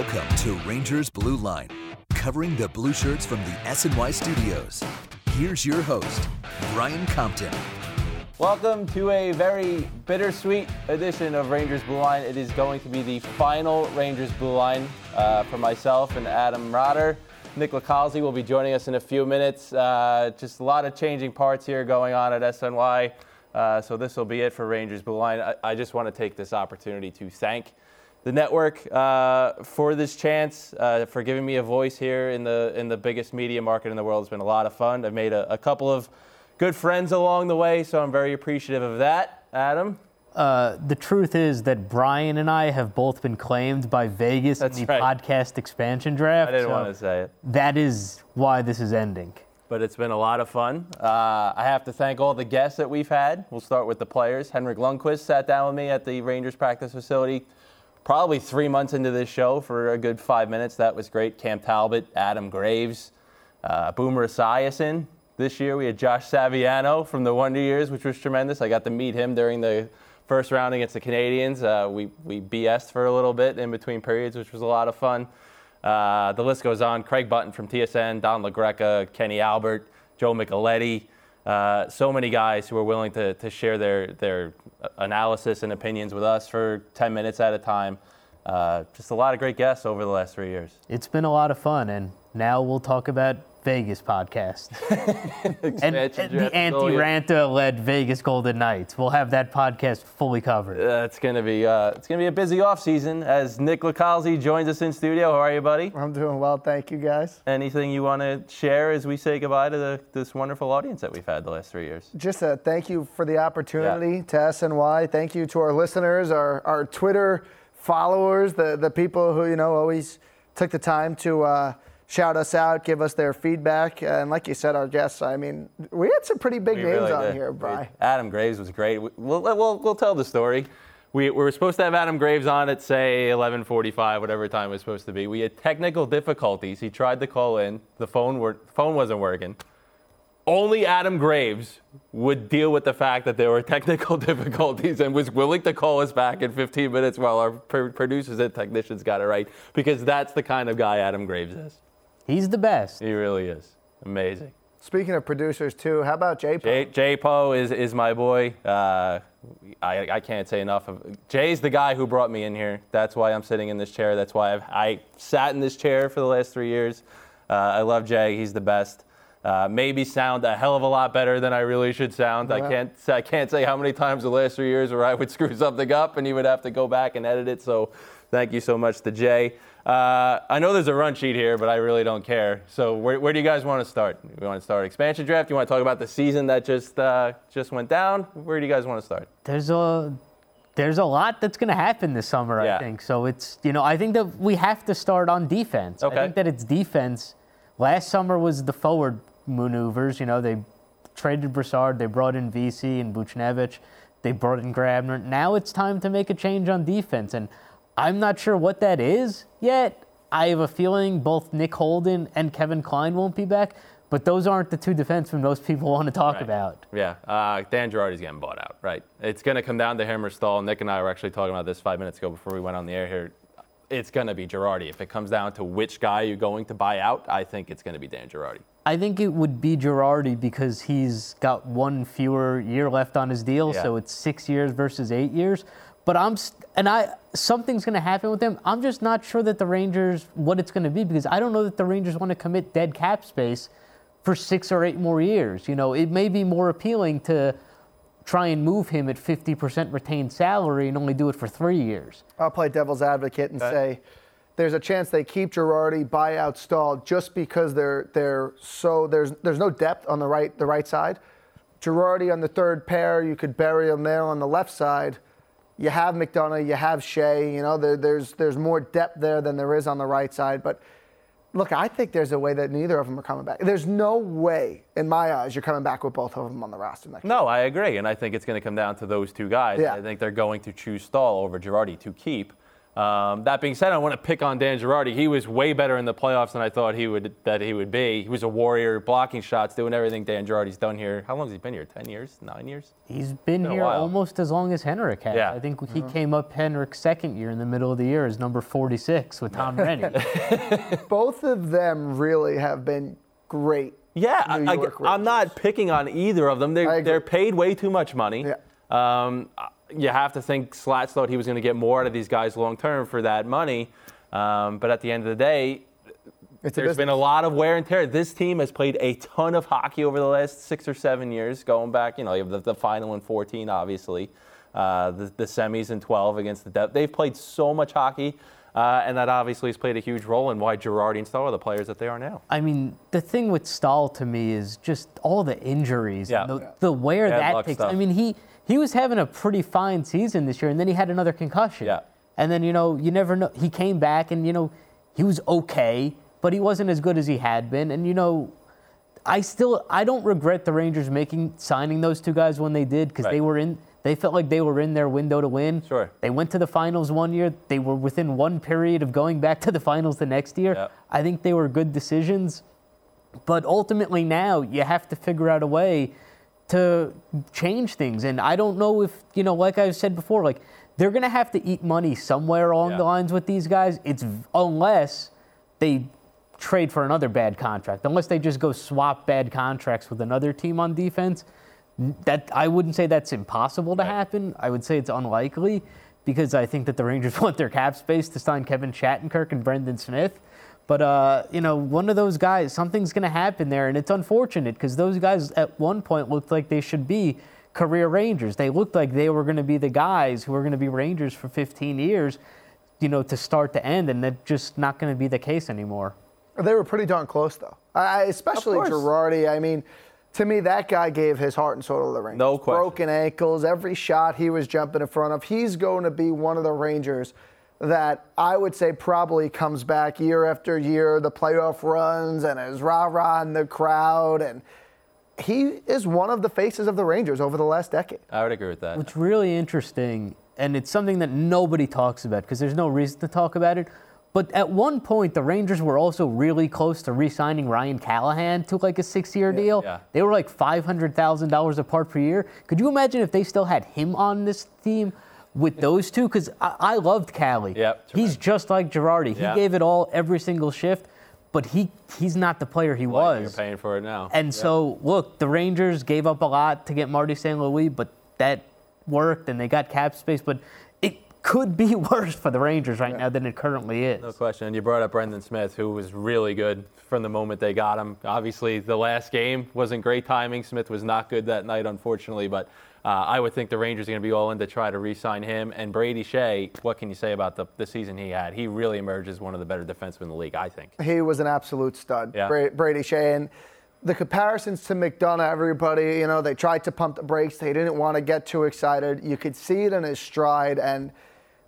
Welcome to Rangers Blue Line, covering the blue shirts from the SNY studios. Here's your host, Brian Compton. Welcome to a very bittersweet edition of Rangers Blue Line. It is going to be the final Rangers Blue Line uh, for myself and Adam Rotter. Nick Licalzi will be joining us in a few minutes. Uh, just a lot of changing parts here going on at SNY. Uh, so this will be it for Rangers Blue Line. I, I just want to take this opportunity to thank the network uh, for this chance, uh, for giving me a voice here in the in the biggest media market in the world. It's been a lot of fun. I've made a, a couple of good friends along the way, so I'm very appreciative of that. Adam, Uh, the truth is that Brian and I have both been claimed by Vegas That's in the right. podcast expansion draft. I didn't so want to say it. That is why this is ending. but it's been a lot of fun. Uh, I have to thank all the guests that we've had. We'll start with the players. Henrik Lundqvist sat down with me at the Rangers practice facility probably three months into this show for a good five minutes. That was great. Cam Talbot, Adam Graves, uh, Boomer Esiason. This year we had Josh Saviano from the Wonder Years, which was tremendous. I got to meet him during the first round against the Canadiens. Uh, we, we BS'd for a little bit in between periods, which was a lot of fun. Uh, the list goes on. Craig Button from TSN, Don LaGreca, Kenny Albert, Joe Micheletti. Uh, so many guys who are willing to, to share their, their analysis and opinions with us for 10 minutes at a time. Uh, just a lot of great guests over the last three years. It's been a lot of fun, and now we'll talk about Vegas podcast and, Expansion the draft Anti affiliate. Raanta led Vegas Golden Knights. We'll have that podcast fully covered. Uh, it's gonna be uh, it's gonna be a busy off season as Nick Licalzi joins us in studio. How are you, buddy? I'm doing well, thank you guys. Anything you want to share as we say goodbye to the, this wonderful audience that we've had the last three years? Just a thank you for the opportunity to SNY. Thank you to our listeners, our, our Twitter followers, the, the people who, you know, always took the time to uh, shout us out, give us their feedback. Uh, and like you said, our guests, I mean, we had some pretty big We names really on did. here, Bry. Adam Graves was great. We- We'll, we'll, we'll tell the story. We, we were supposed to have Adam Graves on at say 11:45, whatever time it was supposed to be. We had technical difficulties. He tried to call in. The phone were, phone wasn't working. Only Adam Graves would deal with the fact that there were technical difficulties and was willing to call us back in 15 minutes while our pr- producers and technicians got it right because that's the kind of guy Adam Graves is. He's the best. He really is. Amazing. Speaking of producers, too, how about J Jay, Jay Poe is, is my boy. Uh, I, I can't say enough of Jay's the guy who brought me in here. That's why I'm sitting in this chair. That's why I've, I sat in this chair for the last three years. Uh, I love Jay. He's the best. Uh, maybe sound a hell of a lot better than I really should sound. I can't I can't say how many times the last three years where I would screw something up and he would have to go back and edit it. So thank you so much to Jay. Uh, I know there's a run sheet here, but I really don't care. So where, where do you guys want to start? You want to start expansion draft? You want to talk about the season that just uh, just went down? Where do you guys want to start? there's a there's a lot that's going to happen this summer, Yeah. I think. So it's you know I think that we have to start on defense. Okay. I think that it's defense. Last summer was the forward maneuvers. You know they traded Brassard, they brought in Vesey and Buchnevich, they brought in Grabner. Now it's time to make a change on defense, and I'm not sure what that is yet. I have a feeling both Nick Holden and Kevin Klein won't be back, but those aren't the two defensemen most people want to talk Right. about. Yeah, uh, Dan Girardi's getting bought out, right? It's going to come down to him or Staal. Nick and I were actually talking about this five minutes ago before we went on the air here. It's going to be Girardi. If it comes down to which guy you're going to buy out, I think it's going to be Dan Girardi. I think it would be Girardi because he's got one fewer year left on his deal, Yeah. so it's six years versus eight years. But I'm and I something's going to happen with him. I'm just not sure that the Rangers what it's going to be because I don't know that the Rangers want to commit dead cap space for six or eight more years. You know, it may be more appealing to try and move him at 50% retained salary and only do it for three years. I'll play devil's advocate and say there's a chance they keep Girardi, buy out Staal just because they're they're so there's there's no depth on the right the right side. Girardi on the third pair, you could bury him there on the left side. You have McDonagh, you have Skjei. You know there, there's there's more depth there than there is on the right side. But look, I think there's a way that neither of them are coming back. There's no way, in my eyes, you're coming back with both of them on the roster next year. No, I agree, and I think it's going to come down to those two guys. Yeah. I think they're going to choose Staal over Girardi to keep. Um, that being said, I want to pick on Dan Girardi. He was way better in the playoffs than I thought he would that he would be. He was a warrior, blocking shots, doing everything Dan Girardi's done here. How long has he been here? Ten years? Nine years? He's been a here almost as long as Henrik has. Yeah. I think he came up Henrik's second year in the middle of the year as number 46 with Tom Renney. Both of them really have been great. Yeah, I, New York am not picking on either of them. They're, they're paid way too much money. Yeah. Um, you have to think Slats thought he was going to get more out of these guys long term for that money. Um, but at the end of the day, It's a there's been a lot of wear and tear. This team has played a ton of hockey over the last six or seven years, going back, you know, you have the, the final in 14, obviously, uh, the, the semis in 12 against the Devils. They've played so much hockey, uh, and that obviously has played a huge role in why Girardi and Staal are the players that they are now. I mean, the thing with Staal to me is just all the injuries, Yeah. the, the wear Bad that takes. stuff. I mean, he he was having a pretty fine season this year, and then he had another concussion. Yeah. And then you know you never know. He came back, and you know he was okay, but he wasn't as good as he had been. And you know, I still I don't regret the Rangers making signing those two guys when they did because they were in. They felt like they were in their window to win. Sure. They went to the finals one year. They were within one period of going back to the finals the next year. Yep. I think they were good decisions. But ultimately, now you have to figure out a way to change things. And I don't know if, you know, like I've said before, like they're going to have to eat money somewhere along Yeah. the lines with these guys. It's unless they trade for another bad contract, unless they just go swap bad contracts with another team on defense. That I wouldn't say that's impossible to Right. happen. I would say it's unlikely because I think that the Rangers want their cap space to sign Kevin Shattenkirk and Brendan Smith. But uh, you know, one of those guys, something's going to happen there, and it's unfortunate because those guys at one point looked like they should be career Rangers. They looked like they were going to be the guys who were going to be Rangers for 15 years, you know, to start to end, and that's just not going to be the case anymore. They were pretty darn close, though. I, I- especially course. Girardi. I mean, to me, that guy gave his heart and soul to the Rangers. No question. Broken ankles, every shot he was jumping in front of. He's going to be one of the Rangers that I would say probably comes back year after year, the playoff runs and is rah rah in the crowd. And he is one of the faces of the Rangers over the last decade. I would agree with that. What's really interesting, and it's something that nobody talks about because there's no reason to talk about it. But at one point, the Rangers were also really close to re-signing Ryan Callahan to like a six-year deal. Yeah. They were like five hundred thousand dollars apart per year. Could you imagine if they still had him on this team with those two? Because I, I loved Callie. Yep, He's just like Girardi. He gave it all every single shift, but he he's not the player he Like, was. You're paying for it now. And so, look, the Rangers gave up a lot to get Marty St. Louis, but that worked and they got cap space. But could be worse for the Rangers right now than it currently is. No question. And you brought up Brendan Smith, who was really good from the moment they got him. Obviously, the last game wasn't great timing. Smith was not good that night, unfortunately. But uh, I would think the Rangers are going to be all in to try to re-sign him. And Brady Skjei, what can you say about the, the season he had? He really emerged as one of the better defensemen in the league, I think. He was an absolute stud, Yeah. Bra- Brady Skjei. And the comparisons to McDonagh, everybody, you know, they tried to pump the brakes. They didn't want to get too excited. You could see it in his stride. And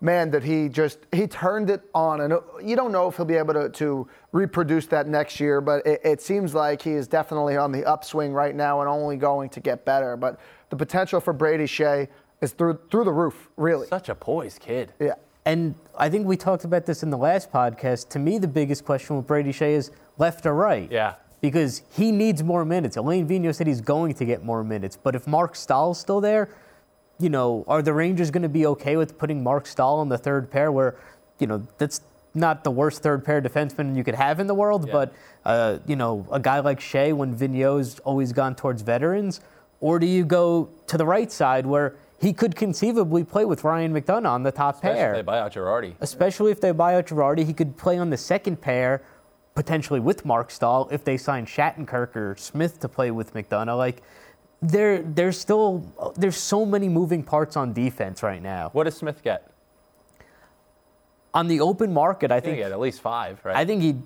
man, that he just, he turned it on. And you don't know if he'll be able to, to reproduce that next year, but it, it seems like he is definitely on the upswing right now and only going to get better. But the potential for Brady Skjei is through, through the roof, really. Such a poised kid. Yeah. And I think we talked about this in the last podcast. To me, the biggest question with Brady Skjei is left or right. Yeah. Because he needs more minutes. Alain Vigneault said he's going to get more minutes. But if Marc Staal's still there, you know, are the Rangers going to be okay with putting Marc Staal on the third pair where, you know, that's not the worst third pair defenseman you could have in the world, Yeah. but, uh, you know, a guy like Skjei when Vigneault's always gone towards veterans? Or do you go to the right side where he could conceivably play with Ryan McDonagh on the top Especially pair? if they buy out Girardi. especially if they buy out Girardi. He could play on the second pair, potentially with Marc Staal, if they sign Shattenkirk or Smith to play with McDonagh. Like, there, there's still there's so many moving parts on defense right now. What does Smith get? On the open market, I I think think he get at least five, right? I think he.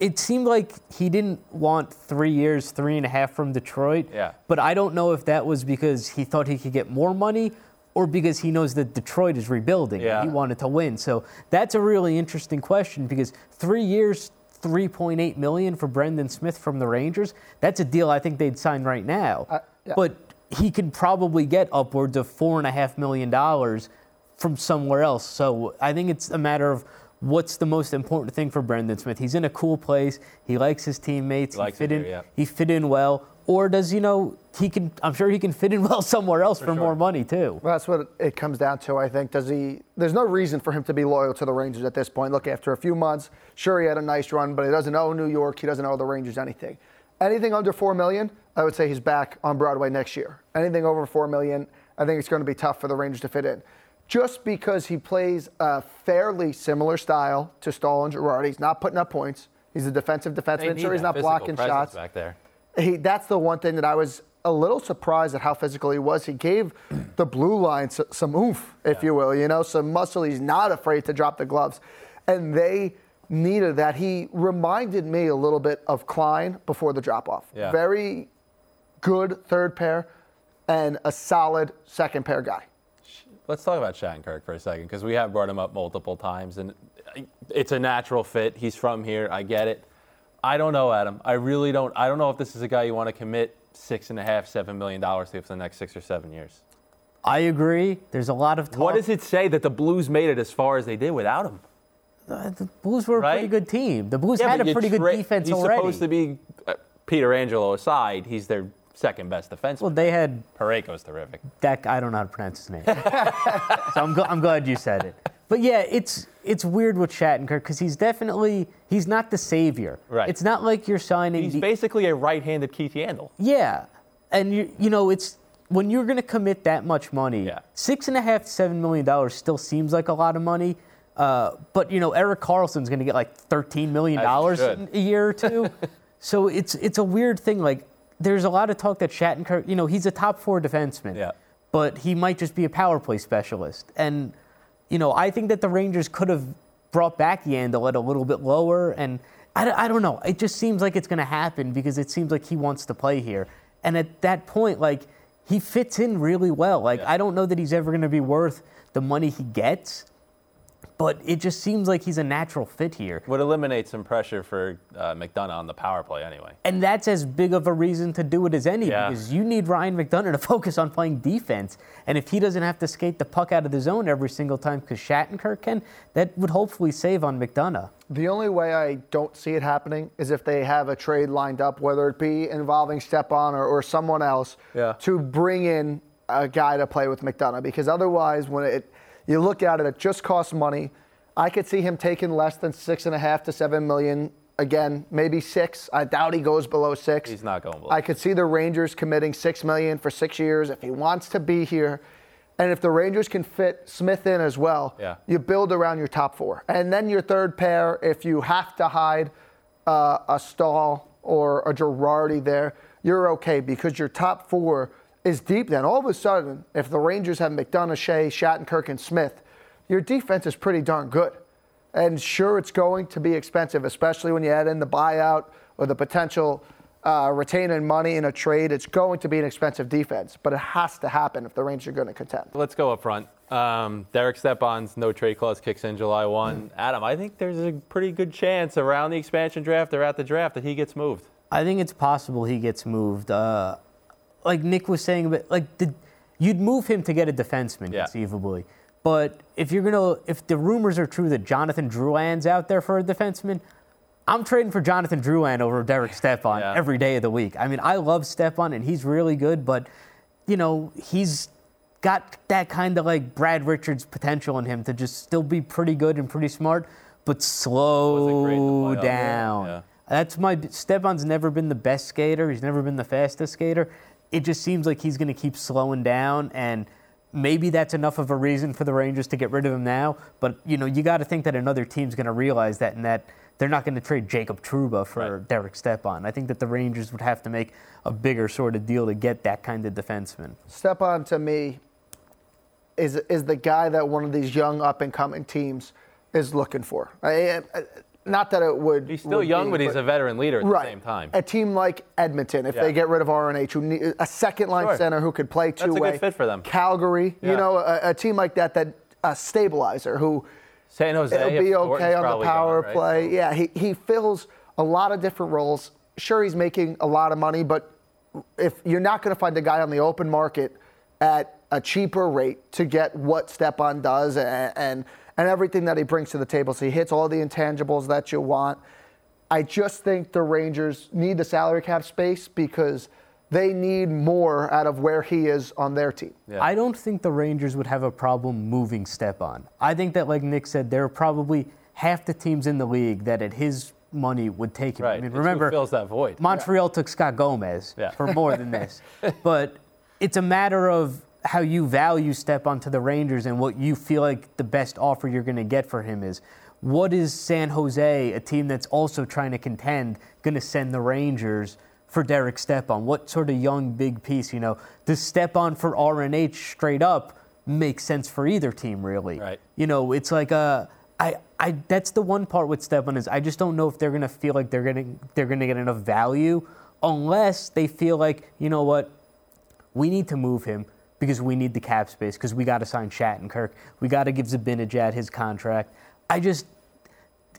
It seemed like he didn't want three years, three and a half from Detroit. Yeah. But I don't know if that was because he thought he could get more money or because he knows that Detroit is rebuilding. Yeah. He wanted to win. So that's a really interesting question because three years, 3.8 million for Brendan Smith from the Rangers. That's a deal I think they'd sign right now. Yeah. But he could probably get upwards of four and a half million dollars from somewhere else. So I think it's a matter of what's the most important thing for Brendan Smith. He's in a cool place. He likes his teammates. He likes fit in. here, yeah. He fit in well. Or does you know he can? I'm sure he can fit in well somewhere else for, more sure. money too. Well, that's what it comes down to, I think. Does he? There's no reason for him to be loyal to the Rangers at this point. Look, after a few months, sure he had a nice run, but he doesn't owe New York. He doesn't owe the Rangers anything. Anything under four million, I would say he's back on Broadway next year. Anything over four million, I think it's going to be tough for the Rangers to fit in. Just because he plays a fairly similar style to Staal and Girardi, he's not putting up points. He's a defensive defenseman. Sure, he's not blocking shots back there. he, that's the one thing that I was a little surprised at how physical he was. He gave the blue line s- some oomph, if you will, you know, some muscle. He's not afraid to drop the gloves. And they needed that. He reminded me a little bit of Klein before the drop off. Yeah. Very good third pair and a solid second pair guy. Let's talk about Shattenkirk for a second because we have brought him up multiple times, and it's a natural fit. He's from here. I get it. I don't know, Adam. I really don't. I don't know if this is a guy you want to commit six and a half, seven million dollars to for the next six or seven years. I agree. There's a lot of talk. What does it say that the Blues made it as far as they did without him? Uh, the Blues were a pretty good team. The Blues Yeah, had a you pretty good tra- defense he's already. supposed to be uh, Pietrangelo aside. He's their second best defenseman. well, they had Parayko's terrific. that. I don't know how to pronounce his name, so I'm, gl- I'm glad you said it. But yeah, it's it's weird with Shattenkirk because he's definitely he's not the savior. Right. It's not like you're signing. He's the- basically a right-handed Keith Yandle. Yeah, and you you know it's when you're going to commit that much money. Yeah. Six and a half, seven million dollars still seems like a lot of money. Uh, but you know Erik Karlsson's going to get like thirteen million dollars As he in should. a year or two. so it's it's a weird thing. Like there's a lot of talk that Shattenkirk, you know, he's a top four defenseman. Yeah. But he might just be a power play specialist. And you know, I think that the Rangers could have brought back Yandle at a little bit lower. And I, don't- I don't know. It just seems like it's going to happen because it seems like he wants to play here. And at that point, like, he fits in really well. Like, Yeah. I don't know that he's ever going to be worth the money he gets, but it just seems like he's a natural fit here. Would eliminate some pressure for uh, McDonagh on the power play anyway. And that's as big of a reason to do it as any Yeah. because you need Ryan McDonagh to focus on playing defense. And if he doesn't have to skate the puck out of the zone every single time because Shattenkirk can, that would hopefully save on McDonagh. The only way I don't see it happening is if they have a trade lined up, whether it be involving Stepan or, or someone else, Yeah. to bring in a guy to play with McDonagh. Because otherwise, when it you look at it, it just costs money. I could see him taking less than six and a half to seven million. Again, maybe six. I doubt he goes below six. He's not going below I could see the Rangers committing six million for six years if he wants to be here. And if the Rangers can fit Smith in as well, Yeah. you build around your top four. And then your third pair, if you have to hide uh, a Staal or a Girardi there, you're okay because your top four is deep then. All of a sudden, if the Rangers have McDonagh, Skjei, Shattenkirk, and Smith, your defense is pretty darn good. And sure, it's going to be expensive, especially when you add in the buyout or the potential uh, retaining money in a trade. It's going to be an expensive defense, but it has to happen if the Rangers are going to contend. Let's go up front. Um, Derek Stepan's no trade clause kicks in July 1. Adam, I think there's a pretty good chance around the expansion draft or at the draft that he gets moved. I think it's possible he gets moved. Uh, like Nick was saying, but like the, you'd move him to get a defenseman Yeah. conceivably. But if you're gonna, if the rumors are true that Jonathan Drouin's out there for a defenseman, I'm trading for Jonathan Drouin over Derek Stepan Yeah. every day of the week. I mean, I love Stepan and he's really good, but you know he's got that kind of like Brad Richards potential in him to just still be pretty good and pretty smart, but Wasn't great in the slow down. Yeah. That's my Stepan's never been the best skater. He's never been the fastest skater. It just seems like he's going to keep slowing down, and maybe that's enough of a reason for the Rangers to get rid of him now. But you know, you got to think that another team's going to realize that, and that they're not going to trade Jacob Trouba for Right. Derek Stepan. I think that the Rangers would have to make a bigger sort of deal to get that kind of defenseman. Stepan to me is is the guy that one of these young up and coming teams is looking for. I- I- not that it would. He's still would young, be, but he's a veteran leader at right. the same time. A team like Edmonton, if Yeah. they get rid of RNH, who need a second line Sure. center who could play two That's a way. good fit for them. Calgary, Yeah. you know, a, a team like that, that a stabilizer who San Jose, it'll be okay on the power gone, right? play. Yeah, he, he fills a lot of different roles. Sure, he's making a lot of money, but if you're not going to find a guy on the open market at a cheaper rate to get what Stepan does and, and and everything that he brings to the table. So he hits all the intangibles that you want. I just think the Rangers need the salary cap space because they need more out of where he is on their team. Yeah. I don't think the Rangers would have a problem moving Stepan. I think that, like Nick said, there are probably half the teams in the league that at his money would take him. Right. I mean, It's who remember, fills that void. Montreal took Scott Gomez Yeah. for more than this. but it's a matter of how you value Stepan to the Rangers and what you feel like the best offer you're going to get for him is. What is San Jose, a team that's also trying to contend, going to send the Rangers for Derek Stepan? What sort of young big piece, you know? Does Stepan for RNH straight up make sense for either team, really? Right. You know, it's like a. I, I, that's the one part with Stepan is I just don't know if they're gonna feel like they're gonna they're gonna get enough value unless they feel like you know what we need to move him because we need the cap space because we got to sign Shattenkirk we got to give Zibanejad his contract I just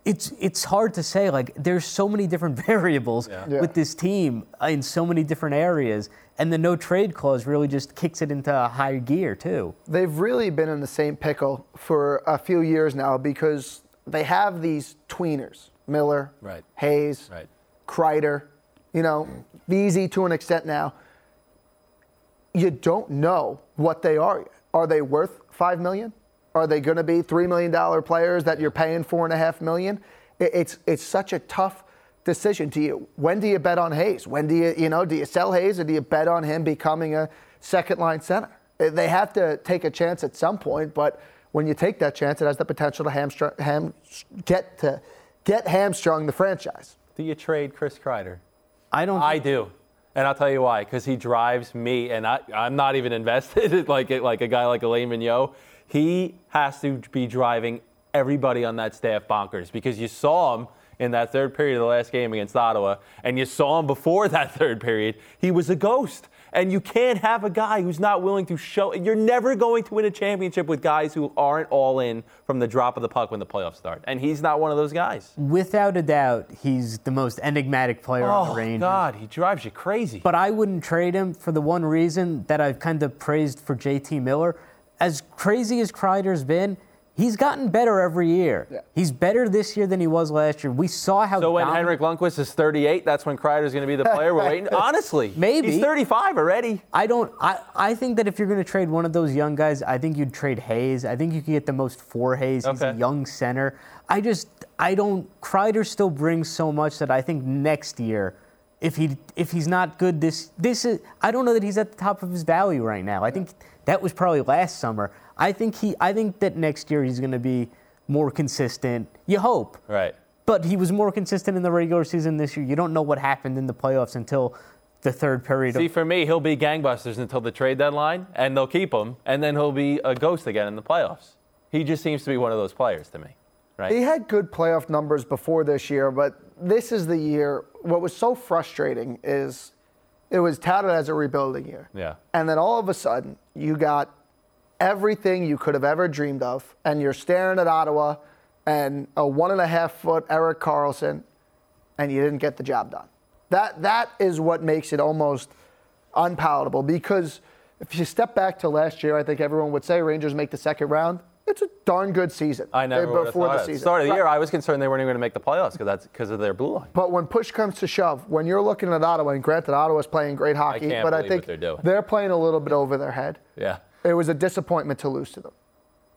it's it's hard to say like there's so many different variables Yeah. with this team in so many different areas and the no trade clause really just kicks it into a high gear too. They've really been in the same pickle for a few years now because they have these tweeners Miller, Right. Hayes, Right. Kreider, you know, easy to an extent now. You don't know what they are yet. Are they worth five million? Are they going to be three million dollar players that you're paying four and a half million? It's it's such a tough decision. Do you when do you bet on Hayes? When do you you know do you sell Hayes or do you bet on him becoming a second line center? They have to take a chance at some point, but when you take that chance, it has the potential to hamstrung, ham, get to get hamstrung the franchise. Do you trade Chris Kreider? I don't. I do. And I'll tell you why. Because he drives me, and I, I'm not even invested like like a guy like Alain Vigneault. He has to be driving everybody on that staff bonkers because you saw him in that third period of the last game against Ottawa, and you saw him before that third period. He was a ghost. And you can't have a guy who's not willing to show. You're never going to win a championship with guys who aren't all in from the drop of the puck when the playoffs start. And he's not one of those guys. Without a doubt, he's the most enigmatic player on the Oh, Rangers. God, he drives you crazy. But I wouldn't trade him for the one reason that I've kind of praised for JT Miller. As crazy as Kreider's been, he's gotten better every year. Yeah. He's better this year than he was last year. We saw how. So when dominant- Henrik Lundqvist is 38, that's when Kreider's going to be the player we're waiting. Honestly, Maybe. he's 35 already. I don't. I, I think that if you're going to trade one of those young guys, I think you'd trade Hayes. I think you could get the most for Hayes. He's a young center. I just. I don't. Kreider still brings so much that I think next year, if he if he's not good this this is. I don't know that he's at the top of his value right now. I think that was probably last summer. I think he. I think that next year he's going to be more consistent. You hope. Right. But he was more consistent in the regular season this year. You don't know what happened in the playoffs until the third period. See, of, for me, he'll be gangbusters until the trade deadline, and they'll keep him, and then he'll be a ghost again in the playoffs. He just seems to be one of those players to me, right? He had good playoff numbers before this year, but this is the year. What was so frustrating is it was touted as a rebuilding year. Yeah. And then all of a sudden, you got everything you could have ever dreamed of, and you're staring at Ottawa and a one and a half foot Erik Karlsson, and you didn't get the job done. That that is what makes it almost unpalatable because if you step back to last year, I think everyone would say Rangers make the second round. It's a darn good season. I never uh, would have thought the season. Start of the year, I was concerned they weren't even going to make the playoffs because that's because of their blue line. But when push comes to shove, when you're looking at Ottawa, and granted Ottawa's playing great hockey, can't but I think they're doing. they're playing a little bit over their head. Yeah. It was a disappointment to lose to them.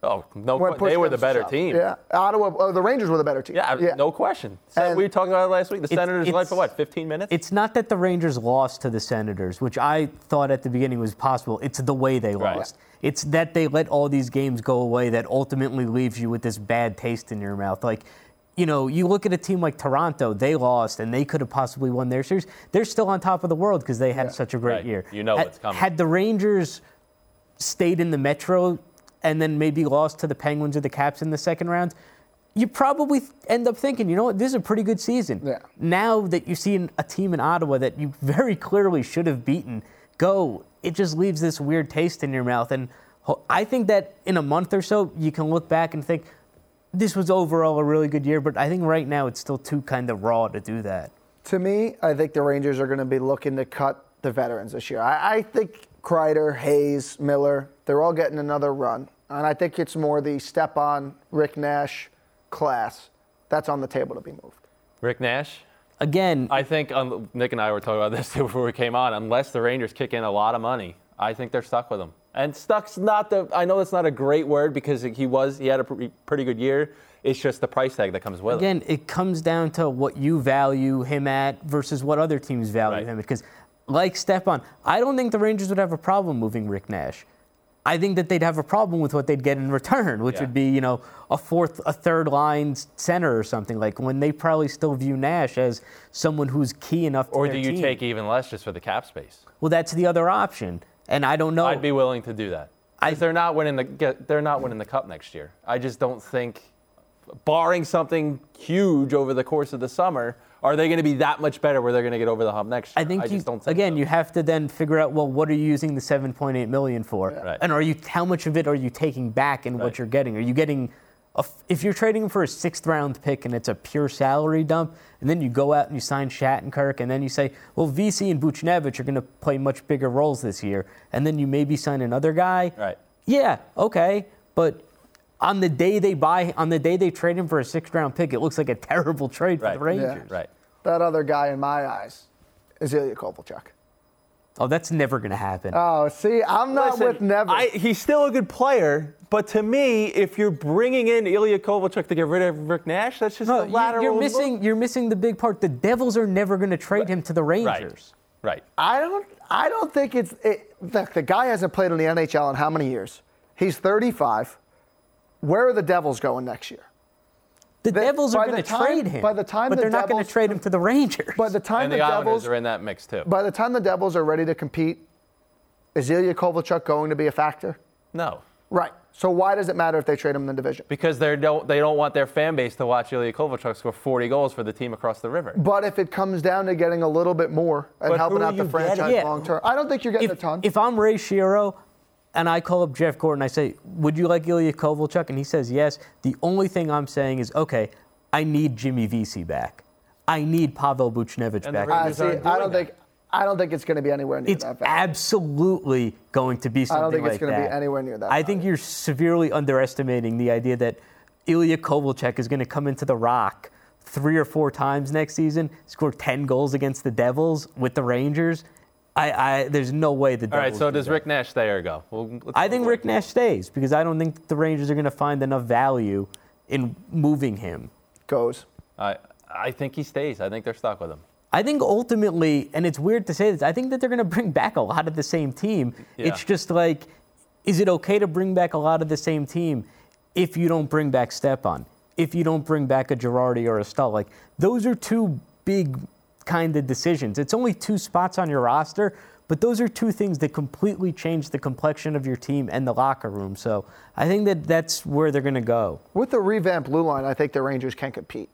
Oh, no, When they were the better shove. team. Yeah, Ottawa. Oh, the Rangers were the better team. Yeah, no question. So And- we were talking about it last week. The It's- Senators led for what, 15 minutes? It's not that the Rangers lost to the Senators, which I thought at the beginning was possible. It's the way they Right. lost. It's that they let all these games go away that ultimately leaves you with this bad taste in your mouth. Like, you know, you look at a team like Toronto, they lost and they could have possibly won their series. They're still on top of the world because they had such a great Right. year. You know had, what's coming. Had the Rangers stayed in the Metro and then maybe lost to the Penguins or the Caps in the second round, you probably end up thinking, you know what, this is a pretty good season. Yeah. Now that you've seen a team in Ottawa that you very clearly should have beaten go, it just leaves this weird taste in your mouth. And I think that in a month or so, you can look back and think, this was overall a really good year, but I think right now it's still too kind of raw to do that. To me, I think the Rangers are going to be looking to cut the veterans this year. I, I think Kreider, Hayes, Miller, they're all getting another run. And I think it's more the Stepan Rick Nash class that's on the table to be moved. Rick Nash. Again, I think um, Nick and I were talking about this too before we came on. Unless the Rangers kick in a lot of money, I think they're stuck with him. And stuck's not the. I know that's not a great word because he was he had a pretty, pretty good year. It's just the price tag that comes with it. again, it comes down to what you value him at versus what other teams value Right. him. Because, like Stepan, I don't think the Rangers would have a problem moving Rick Nash. I think that they'd have a problem with what they'd get in return, which Yeah. would be, you know, a fourth, a third line center or something like. When they probably still view Nash as someone who's key enough. To Or do you team. take even less just for the cap space? Well, that's the other option, and I don't know. I'd be willing to do that. I- they're not winning the get- they're not winning the cup next year. I just don't think, barring something huge over the course of the summer, are they going to be that much better where they're going to get over the hump next year? I think you, just don't think again, so. you have to then figure out well, what are you using the 7.8 million for, Right. and are you how much of it are you taking back in what you're getting? Are you getting a f if you're trading for a sixth round pick and it's a pure salary dump, and then you go out and you sign Shattenkirk, and then you say, well, Vesey and Buchnevich are going to play much bigger roles this year, and then you maybe sign another guy. Right. Yeah, okay, but. On the day they buy, on the day they trade him for a sixth round pick, it looks like a terrible trade Right. for the Rangers. right. That other guy, in my eyes, is Ilya Kovalchuk. Oh, that's never going to happen. Oh, see, I'm not Listen, with never. I, he's still a good player, but to me, if you're bringing in Ilya Kovalchuk to get rid of Rick Nash, that's just No, a you- lateral. you're move. missing. You're missing the big part. The Devils are never going to trade him to the Right. Rangers. Right. I don't. I don't think it's. It, the, the guy hasn't played in the NHL in how many years? He's 35. Where are the Devils going next year? The They- Devils are going the to trade him. by the time but the they're not going to trade him to the Rangers. By the time And the, the, Islanders Devils are in that mix too. by the time the Devils are ready to compete, is Ilya Kovalchuk going to be a factor? no. Right. So why does it matter if they trade him in the division? Because they don't they don't want their fan base to watch Ilya Kovalchuk score 40 goals for the team across the river. But if it comes down to getting a little bit more and But helping out the franchise long term, I don't think you're getting if, a ton. if I'm Ray Shero and I call up Jeff Gorton, I say, "Would you like Ilya Kovalchuk?" and he says yes. The only thing I'm saying is, okay, I need Jimmy Vesey back. I need Pavel Buchnevich And back. Uh, I see. I don't that. think. I don't think it's going to be anywhere near It's that. value. absolutely going to be something like that. I don't think it's like going to be anywhere near that. I think you're severely underestimating the idea that Ilya Kovalchuk is going to come into the Rock three or four times next season, score 10 goals against the Devils with the Rangers. I, I there's no way the Devils. All right, so do does that. Rick Nash stay or go? Well, I think. Rick Nash stays because I don't think the Rangers are going to find enough value in moving him. goes. I I think he stays. I think they're stuck with him. I think ultimately, and it's weird to say this, I think that they're going to bring back a lot of the same team. It's just like, is it okay to bring back a lot of the same team if you don't bring back Stepan, if you don't bring back a Girardi or a Staal? Like, those are two big kind of decisions. It's only two spots on your roster, but those are two things that completely change the complexion of your team and the locker room. So I think that that's where they're going to go. With the revamped blue line, I think the Rangers can compete.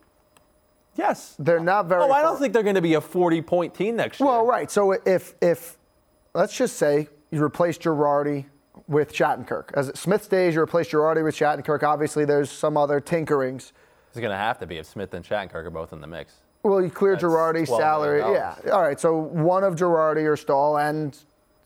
Yes. They're not very. Oh, I don't far- think they're going to be a 40 point team next year. Well, right. So if if let's just say you replace Girardi with Shattenkirk. As Smith stays, you replace Girardi with Shattenkirk. Obviously, there's some other tinkerings. It's going to have to be if Smith and Shattenkirk are both in the mix. Well, you clear That's Girardi's $12 salary. million. Yeah. All right. So one of Girardi or Staal and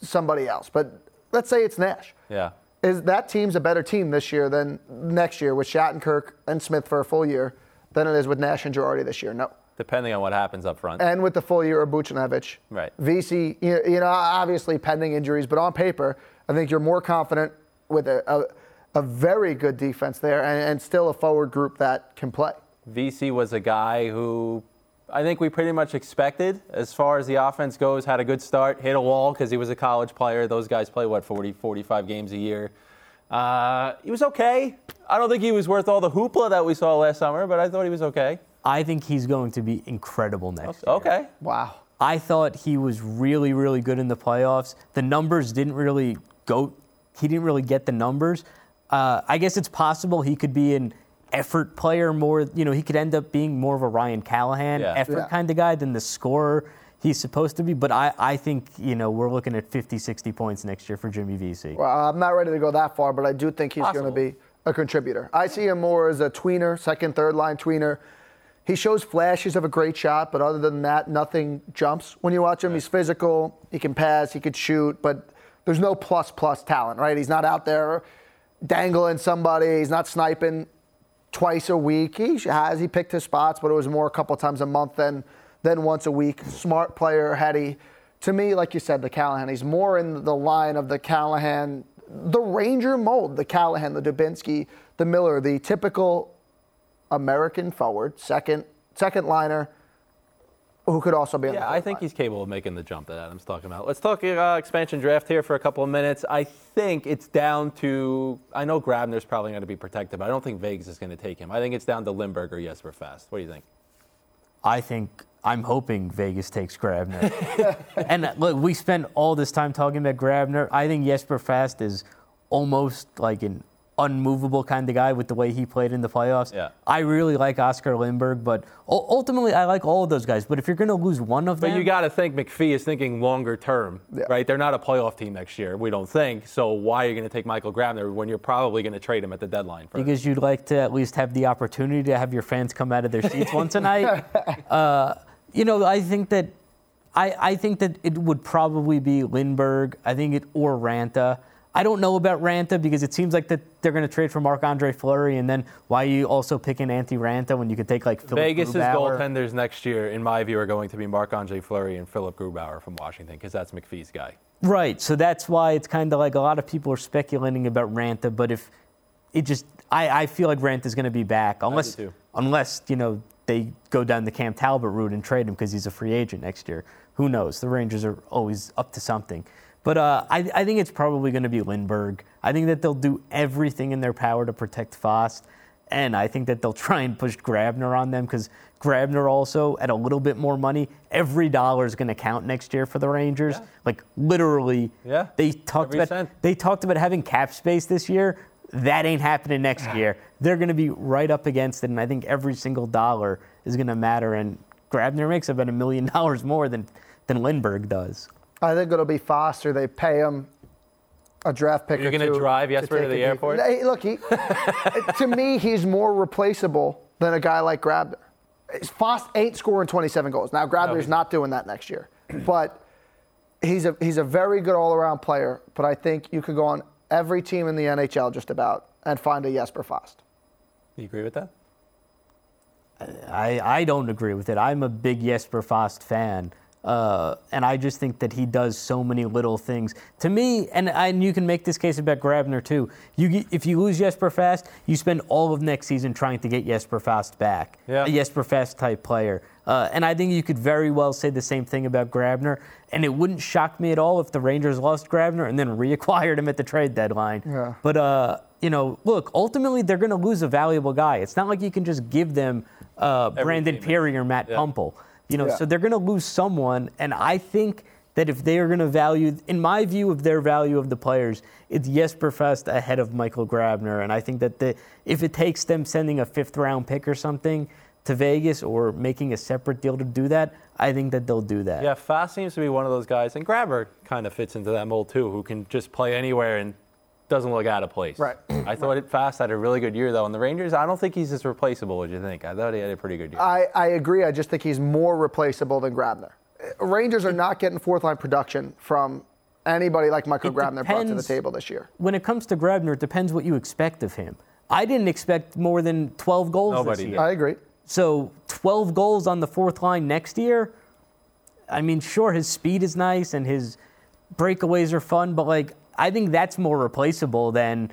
somebody else. But let's say it's Nash. Yeah. Is that team's a better team this year than next year with Shattenkirk and Smith for a full year than it is with Nash and Girardi this year? No. Depending on what happens up front. and with the full year of Buchnevich. Right. Vesey, you you know, obviously pending injuries, but on paper, I think you're more confident with a, a, a very good defense there and, and still a forward group that can play. Vesey was a guy who I think we pretty much expected as far as the offense goes. Had a good start, hit a wall because he was a college player. Those guys play, what, 40, 45 games a year. Uh, he was okay. I don't think he was worth all the hoopla that we saw last summer, but I thought he was okay. I think he's going to be incredible next year. Okay. Wow. I thought he was really, really good in the playoffs. The numbers didn't really go. He didn't really get the numbers. Uh, I guess it's possible he could be an effort player more. You know, he could end up being more of a Ryan Callahan Yeah. effort Yeah. kind of guy than the scorer he's supposed to be. But I, I think you know we're looking at 50, 60 points next year for Jimmy Vesey. Well, I'm not ready to go that far, but I do think he's going to be a contributor. I see him more as a tweener, second, third line tweener. He shows flashes of a great shot, but other than that, nothing jumps. When you watch him, he's physical. He can pass. He could shoot, but there's no plus plus talent, right? He's not out there dangling somebody. He's not sniping twice a week. He has he picked his spots, but it was more a couple times a month than than once a week. Smart player, heady. To me, like you said, the Callahan. He's more in the line of the Callahan, the Ranger mold. The Callahan, the Dubinsky, the Miller, the typical American forward, second second liner who could also be on the Yeah, I think line. he's capable of making the jump that Adam's talking about. Let's talk uh, expansion draft here for a couple of minutes. I think it's down to. I know Grabner's probably going to be protected, but I don't think Vegas is going to take him. I think it's down to Lindberg or Jesper Fast. What do you think? I think I'm hoping Vegas takes Grabner. and uh, look, we spent all this time talking about Grabner. I think Jesper Fast is almost like an unmovable kind of guy with the way he played in the playoffs. Yeah. I really like Oscar Lindberg, but ultimately I like all of those guys. But if you're going to lose one of But them, you got to think McPhee is thinking longer term, Yeah. right? They're not a playoff team next year. We don't think. So why are you going to take Michael Grabner when you're probably going to trade him at the deadline? For because you'd like to at least have the opportunity to have your fans come out of their seats once a night. Uh, you know, I think that I, I think that it would probably be Lindberg. I think it or Raanta. I don't know about Raanta because it seems like that they're going to trade for Marc Andre Fleury, and then why are you also picking Antti Raanta when you could take like Philip Vegas' Grubauer? goaltenders next year, in my view, are going to be Marc Andre Fleury and Philip Grubauer from Washington because that's McPhee's guy. Right. So that's why it's kind of like a lot of people are speculating about Raanta, but if it just, I, I feel like Raanta's going to be back unless, unless you know they go down the Cam Talbot route and trade him because he's a free agent next year. Who knows? The Rangers are always up to something. But uh, I, I think it's probably going to be Lindberg. I think that they'll do everything in their power to protect Fast. And I think that they'll try and push Grabner on them because Grabner also, at a little bit more money, every dollar is going to count next year for the Rangers. Like literally, Yeah, they talked every about cent. they talked about having cap space this year. That ain't happening next year. They're going to be right up against it, and I think every single dollar is going to matter. And Grabner makes about a million dollars more than than Lindberg does. I think it'll be Foster. They pay him a draft pick. You're going gonna to drive Jesper to the airport? Hey, look, he, to me, he's more replaceable than a guy like Grabner. Fast ain't scoring 27 goals. Now Grabner's he's- not doing that next year, but he's a he's a very good all-around player. But I think you could go on every team in the NHL just about and find a Jesper Fast. Do you agree with that? I, I don't agree with it. I'm a big Jesper Fast fan. Uh, and I just think that he does so many little things. To me, and, and you can make this case about Grabner too. You, if you lose Jesper Fast, you spend all of next season trying to get Jesper Fast back. Yeah. A Jesper Fast type player. Uh, and I think you could very well say the same thing about Grabner. And it wouldn't shock me at all if the Rangers lost Grabner and then reacquired him at the trade deadline. Yeah. But uh, you know, look, ultimately they're going to lose a valuable guy. It's not like you can just give them uh, Brandon. Pirri or Matt Yeah. Puempel. You know, Yeah. so they're going to lose someone, and I think that if they are going to value, in my view of their value of the players, it's Jesper Fast ahead of Michael Grabner, and I think that the, if it takes them sending a fifth round pick or something to Vegas or making a separate deal to do that, I think that they'll do that. Yeah, Fast seems to be one of those guys, and Grabner kind of fits into that mold too, who can just play anywhere and doesn't look out of place. Right. I thought it Fast had a really good year though, and the Rangers. I don't think he's as replaceable as you think. I thought he had a pretty good year. I, I agree. I just think he's more replaceable than Grabner. Uh, Rangers are not getting fourth line production from anybody like Michael It Grabner brought to the table this year. When it comes to Grabner, it depends what you expect of him. I didn't expect more than 12 goals Nobody this did. I agree. So 12 goals on the fourth line next year. I mean, sure, his speed is nice and his breakaways are fun, but like I think that's more replaceable than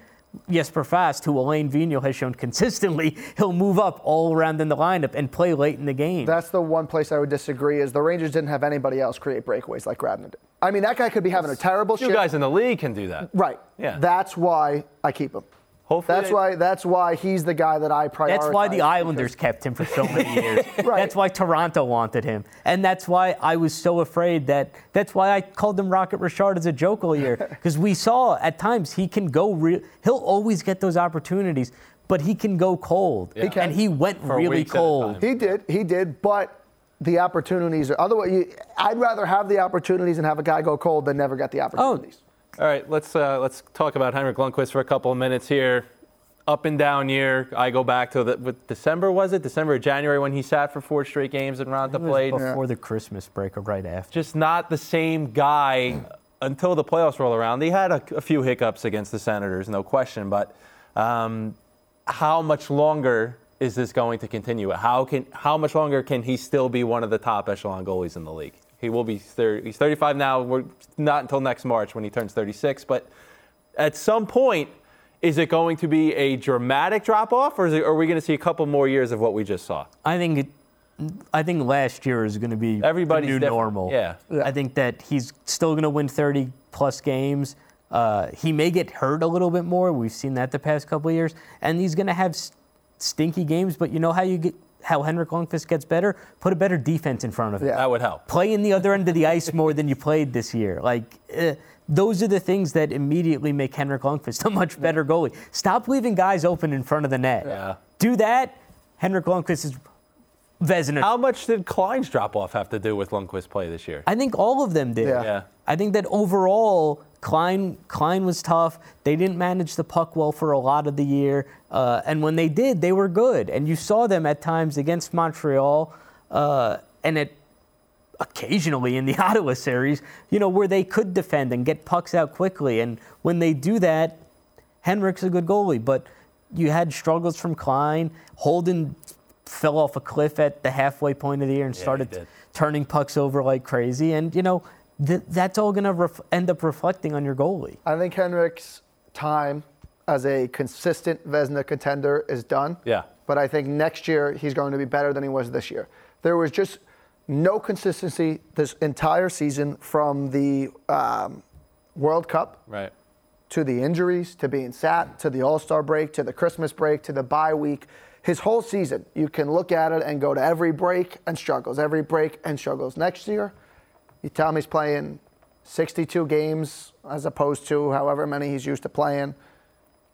Jesper Fast, who Alain Vigneault has shown consistently he'll move up all around in the lineup and play late in the game. That's the one place I would disagree is the Rangers didn't have anybody else create breakaways like Grabner did. I mean, that guy could be having a terrible Few shift. guys in the league can do that. Right. Yeah. That's why I keep him. Hopefully, That's they- why. That's why he's the guy that I prioritize. That's why the because- Islanders kept him for so many years. Right. That's why Toronto wanted him. And that's why I was so afraid that that's why I called him Rocket Richard as a joke all year. Because we saw at times he can go real he'll always get those opportunities, but he can go cold. He can. And he went For really weeks at a cold. He did. He did. But the opportunities are otherwise. You, I'd rather have the opportunities and have a guy go cold than never get the oh, opportunities. All right, let's uh, let's talk about Henrik Lundqvist for a couple of minutes here. Up and down year. I go back to the what, December was it? December or January when he sat for four straight games and Raanta played. before the Christmas break or right after. Just not the same guy until the playoffs roll around, he had a, a few hiccups against the Senators, no question. But um, how much longer is this going to continue? How can how much longer can he still be one of the top echelon goalies in the league? He will be 30, he's 35 now. We're not until next March when he turns 36. But at some point, is it going to be a dramatic drop off, or is it, are we going to see a couple more years of what we just saw? I think it, I think last year is going to be Everybody's the new normal. Yeah. I think that he's still going to win 30 plus games. Uh, he may get hurt a little bit more. We've seen that the past couple of years, and he's going to have stinky games. But you know how you get how Henrik Lundqvist gets better? Put a better defense in front of him. Yeah. That would help. Play in the other end of the ice more than you played this year. Like. Uh, those are the things that immediately make Henrik Lundqvist a much better goalie. Stop leaving guys open in front of the net. Yeah. Do that. Henrik Lundqvist is Vezina. How much did Klein's drop off have to do with Lundqvist's play this year? I think all of them did. Yeah. Yeah. I think that overall, Klein Klein was tough. They didn't manage the puck well for a lot of the year, uh, and when they did, they were good. And you saw them at times against Montreal, uh, and at occasionally in the Ottawa series, you know, where they could defend and get pucks out quickly. And when they do that, Henrik's a good goalie, but you had struggles from Klein. Holden fell off a cliff at the halfway point of the year and he started turning pucks over like crazy. And, you know, th- that's all going to ref- end up reflecting on your goalie. I think Henrik's time as a consistent Vezina contender is done. Yeah. But I think next year he's going to be better than he was this year. There was just no consistency this entire season from the um, World Cup Right. to the injuries, to being sat, to the All Star break, to the Christmas break, to the bye week. His whole season, you can look at it and go to every break and struggles, every break and struggles. Next year, you tell him he's playing 62 games as opposed to however many he's used to playing.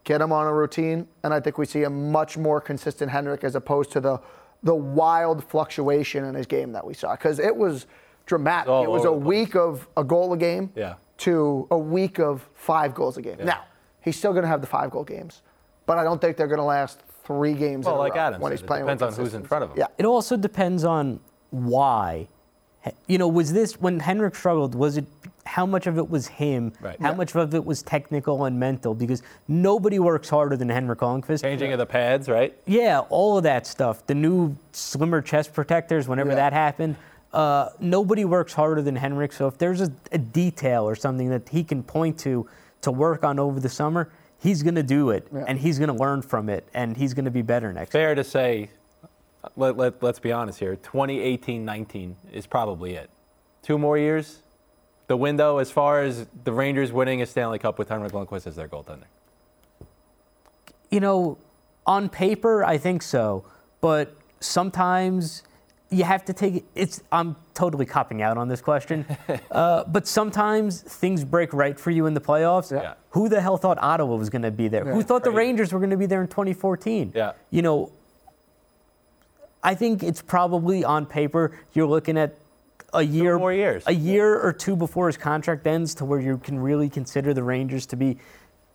Get him on a routine, and I think we see a much more consistent Henrik as opposed to the the wild fluctuation in his game that we saw because it was dramatic. It was a over the place. week of a goal a game Yeah. to a week of five goals a game. Now, he's still going to have the five goal games, but I don't think they're going to last three games Well, in a like row Adam when said, he's it playing. depends on who's in front of him. Yeah. It also depends on why. You know, was this when Henrik struggled? Was it how much of it was him? Right. How Yeah. much of it was technical and mental? Because nobody works harder than Henrik Lundqvist. Changing of the pads, right? Yeah, all of that stuff. The new slimmer chest protectors, whenever Yeah. that happened. Uh, nobody works harder than Henrik. So if there's a, a detail or something that he can point to to work on over the summer, he's going to do it, Yeah. and he's going to learn from it, and he's going to be better next. Fair to say, let, let, let's be honest here 2018 19 is probably it. Two more years. The window, as far as the Rangers winning a Stanley Cup with Henrik Lundqvist as their goaltender. You know, on paper, I think so, but sometimes you have to take it's. I'm totally copping out on this question, uh, but sometimes things break right for you in the playoffs. Yeah. Who the hell thought Ottawa was going to be there? Who Yeah. thought the Rangers were going to be there in 2014? Yeah. You know, I think it's probably on paper you're looking at a year more years. a year or two before his contract ends to where you can really consider the Rangers to be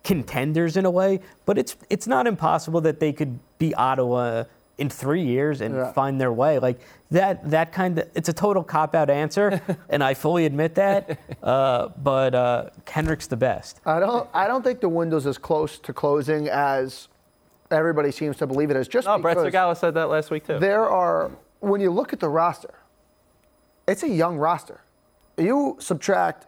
contenders in a way. But it's it's not impossible that they could be Ottawa in three years and Yeah. find their way. Like that that kind of it's a total cop out answer, and I fully admit that. Uh, but uh, Henrik's the best. I don't. I don't think the window's as close to closing as everybody seems to believe it is. Just No, Brett because Cyrgalis said that last week too. there are, when you look at the roster, it's a young roster. You subtract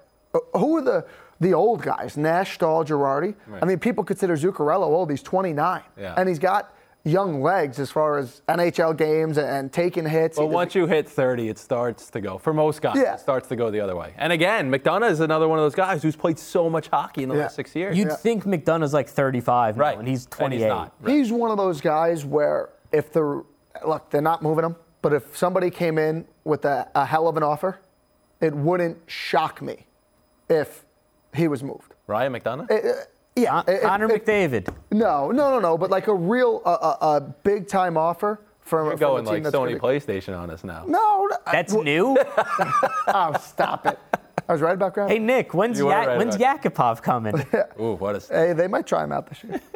who are the the old guys? Nash, Staal, Girardi. Right. I mean, people consider Zuccarello old. He's 29, Yeah. and he's got young legs as far as NHL games and taking hits. But once you hit 30, it starts to go. For most guys, Yeah. it starts to go the other way. And again, McDonagh is another one of those guys who's played so much hockey in the Yeah. last six years. You'd think McDonagh's like 35 now, right. and he's And 28. he's not. Right. He's one of those guys where if the look, they're not moving him, but if somebody came in with a, a hell of an offer, it wouldn't shock me if he was moved. Ryan McDonagh? Yeah, Con- if- Connor if- McDavid. No, no, no, no. But like a real, a, a, a big time offer from, You're from going a like that's Sony gonna- PlayStation on us now. No, I- That's well, new. Oh, stop it! I was right about Graham. hey Nick, when's You Ya- right when's Yakupov coming Ooh, what a. Hey, they might try him out this year.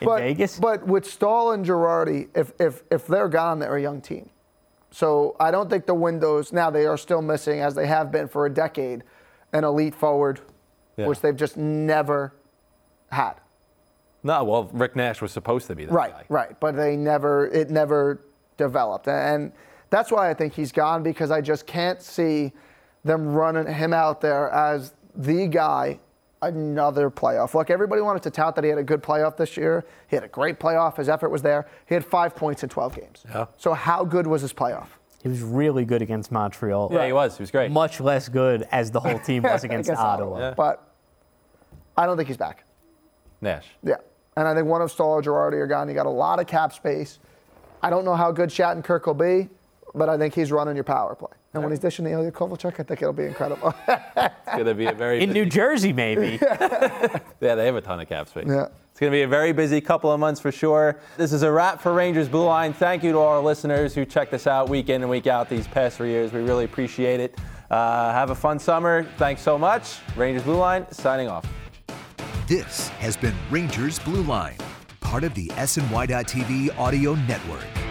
in but, Vegas? But with Staal and Girardi, if, if, if they're gone, they're a young team. So I don't think the windows, now they are still missing, as they have been for a decade, an elite forward Yeah. which they've just never had. No, well, Rick Nash was supposed to be that Right, guy. right. But they never, it never developed. And that's why I think he's gone because I just can't see them running him out there as the guy another playoff. Look, everybody wanted to tout that he had a good playoff this year. He had a great playoff. His effort was there. He had five points in 12 games. Yeah. So how good was his playoff? He was really good against Montreal. Yeah, he was. He was great. Much less good as the whole team was against, Ottawa. Yeah. But I don't think he's back. Nash. Yeah. And I think one of Staal or Girardi are gone. You got a lot of cap space. I don't know how good Shattenkirk will be, but I think he's running your power play. And when he's dishing the Ilya Kovalchuk, I think it'll be incredible. It's going to be a very In New Jersey, maybe. Yeah, they have a ton of cap space. Yeah. It's going to be a very busy couple of months for sure. This is a wrap for Rangers Blue Line. Thank you to all our listeners who checked us out week in and week out these past three years. We really appreciate it. Uh, have a fun summer. Thanks so much. Rangers Blue Line signing off. This has been Rangers Blue Line, part of the SNY.TV audio network.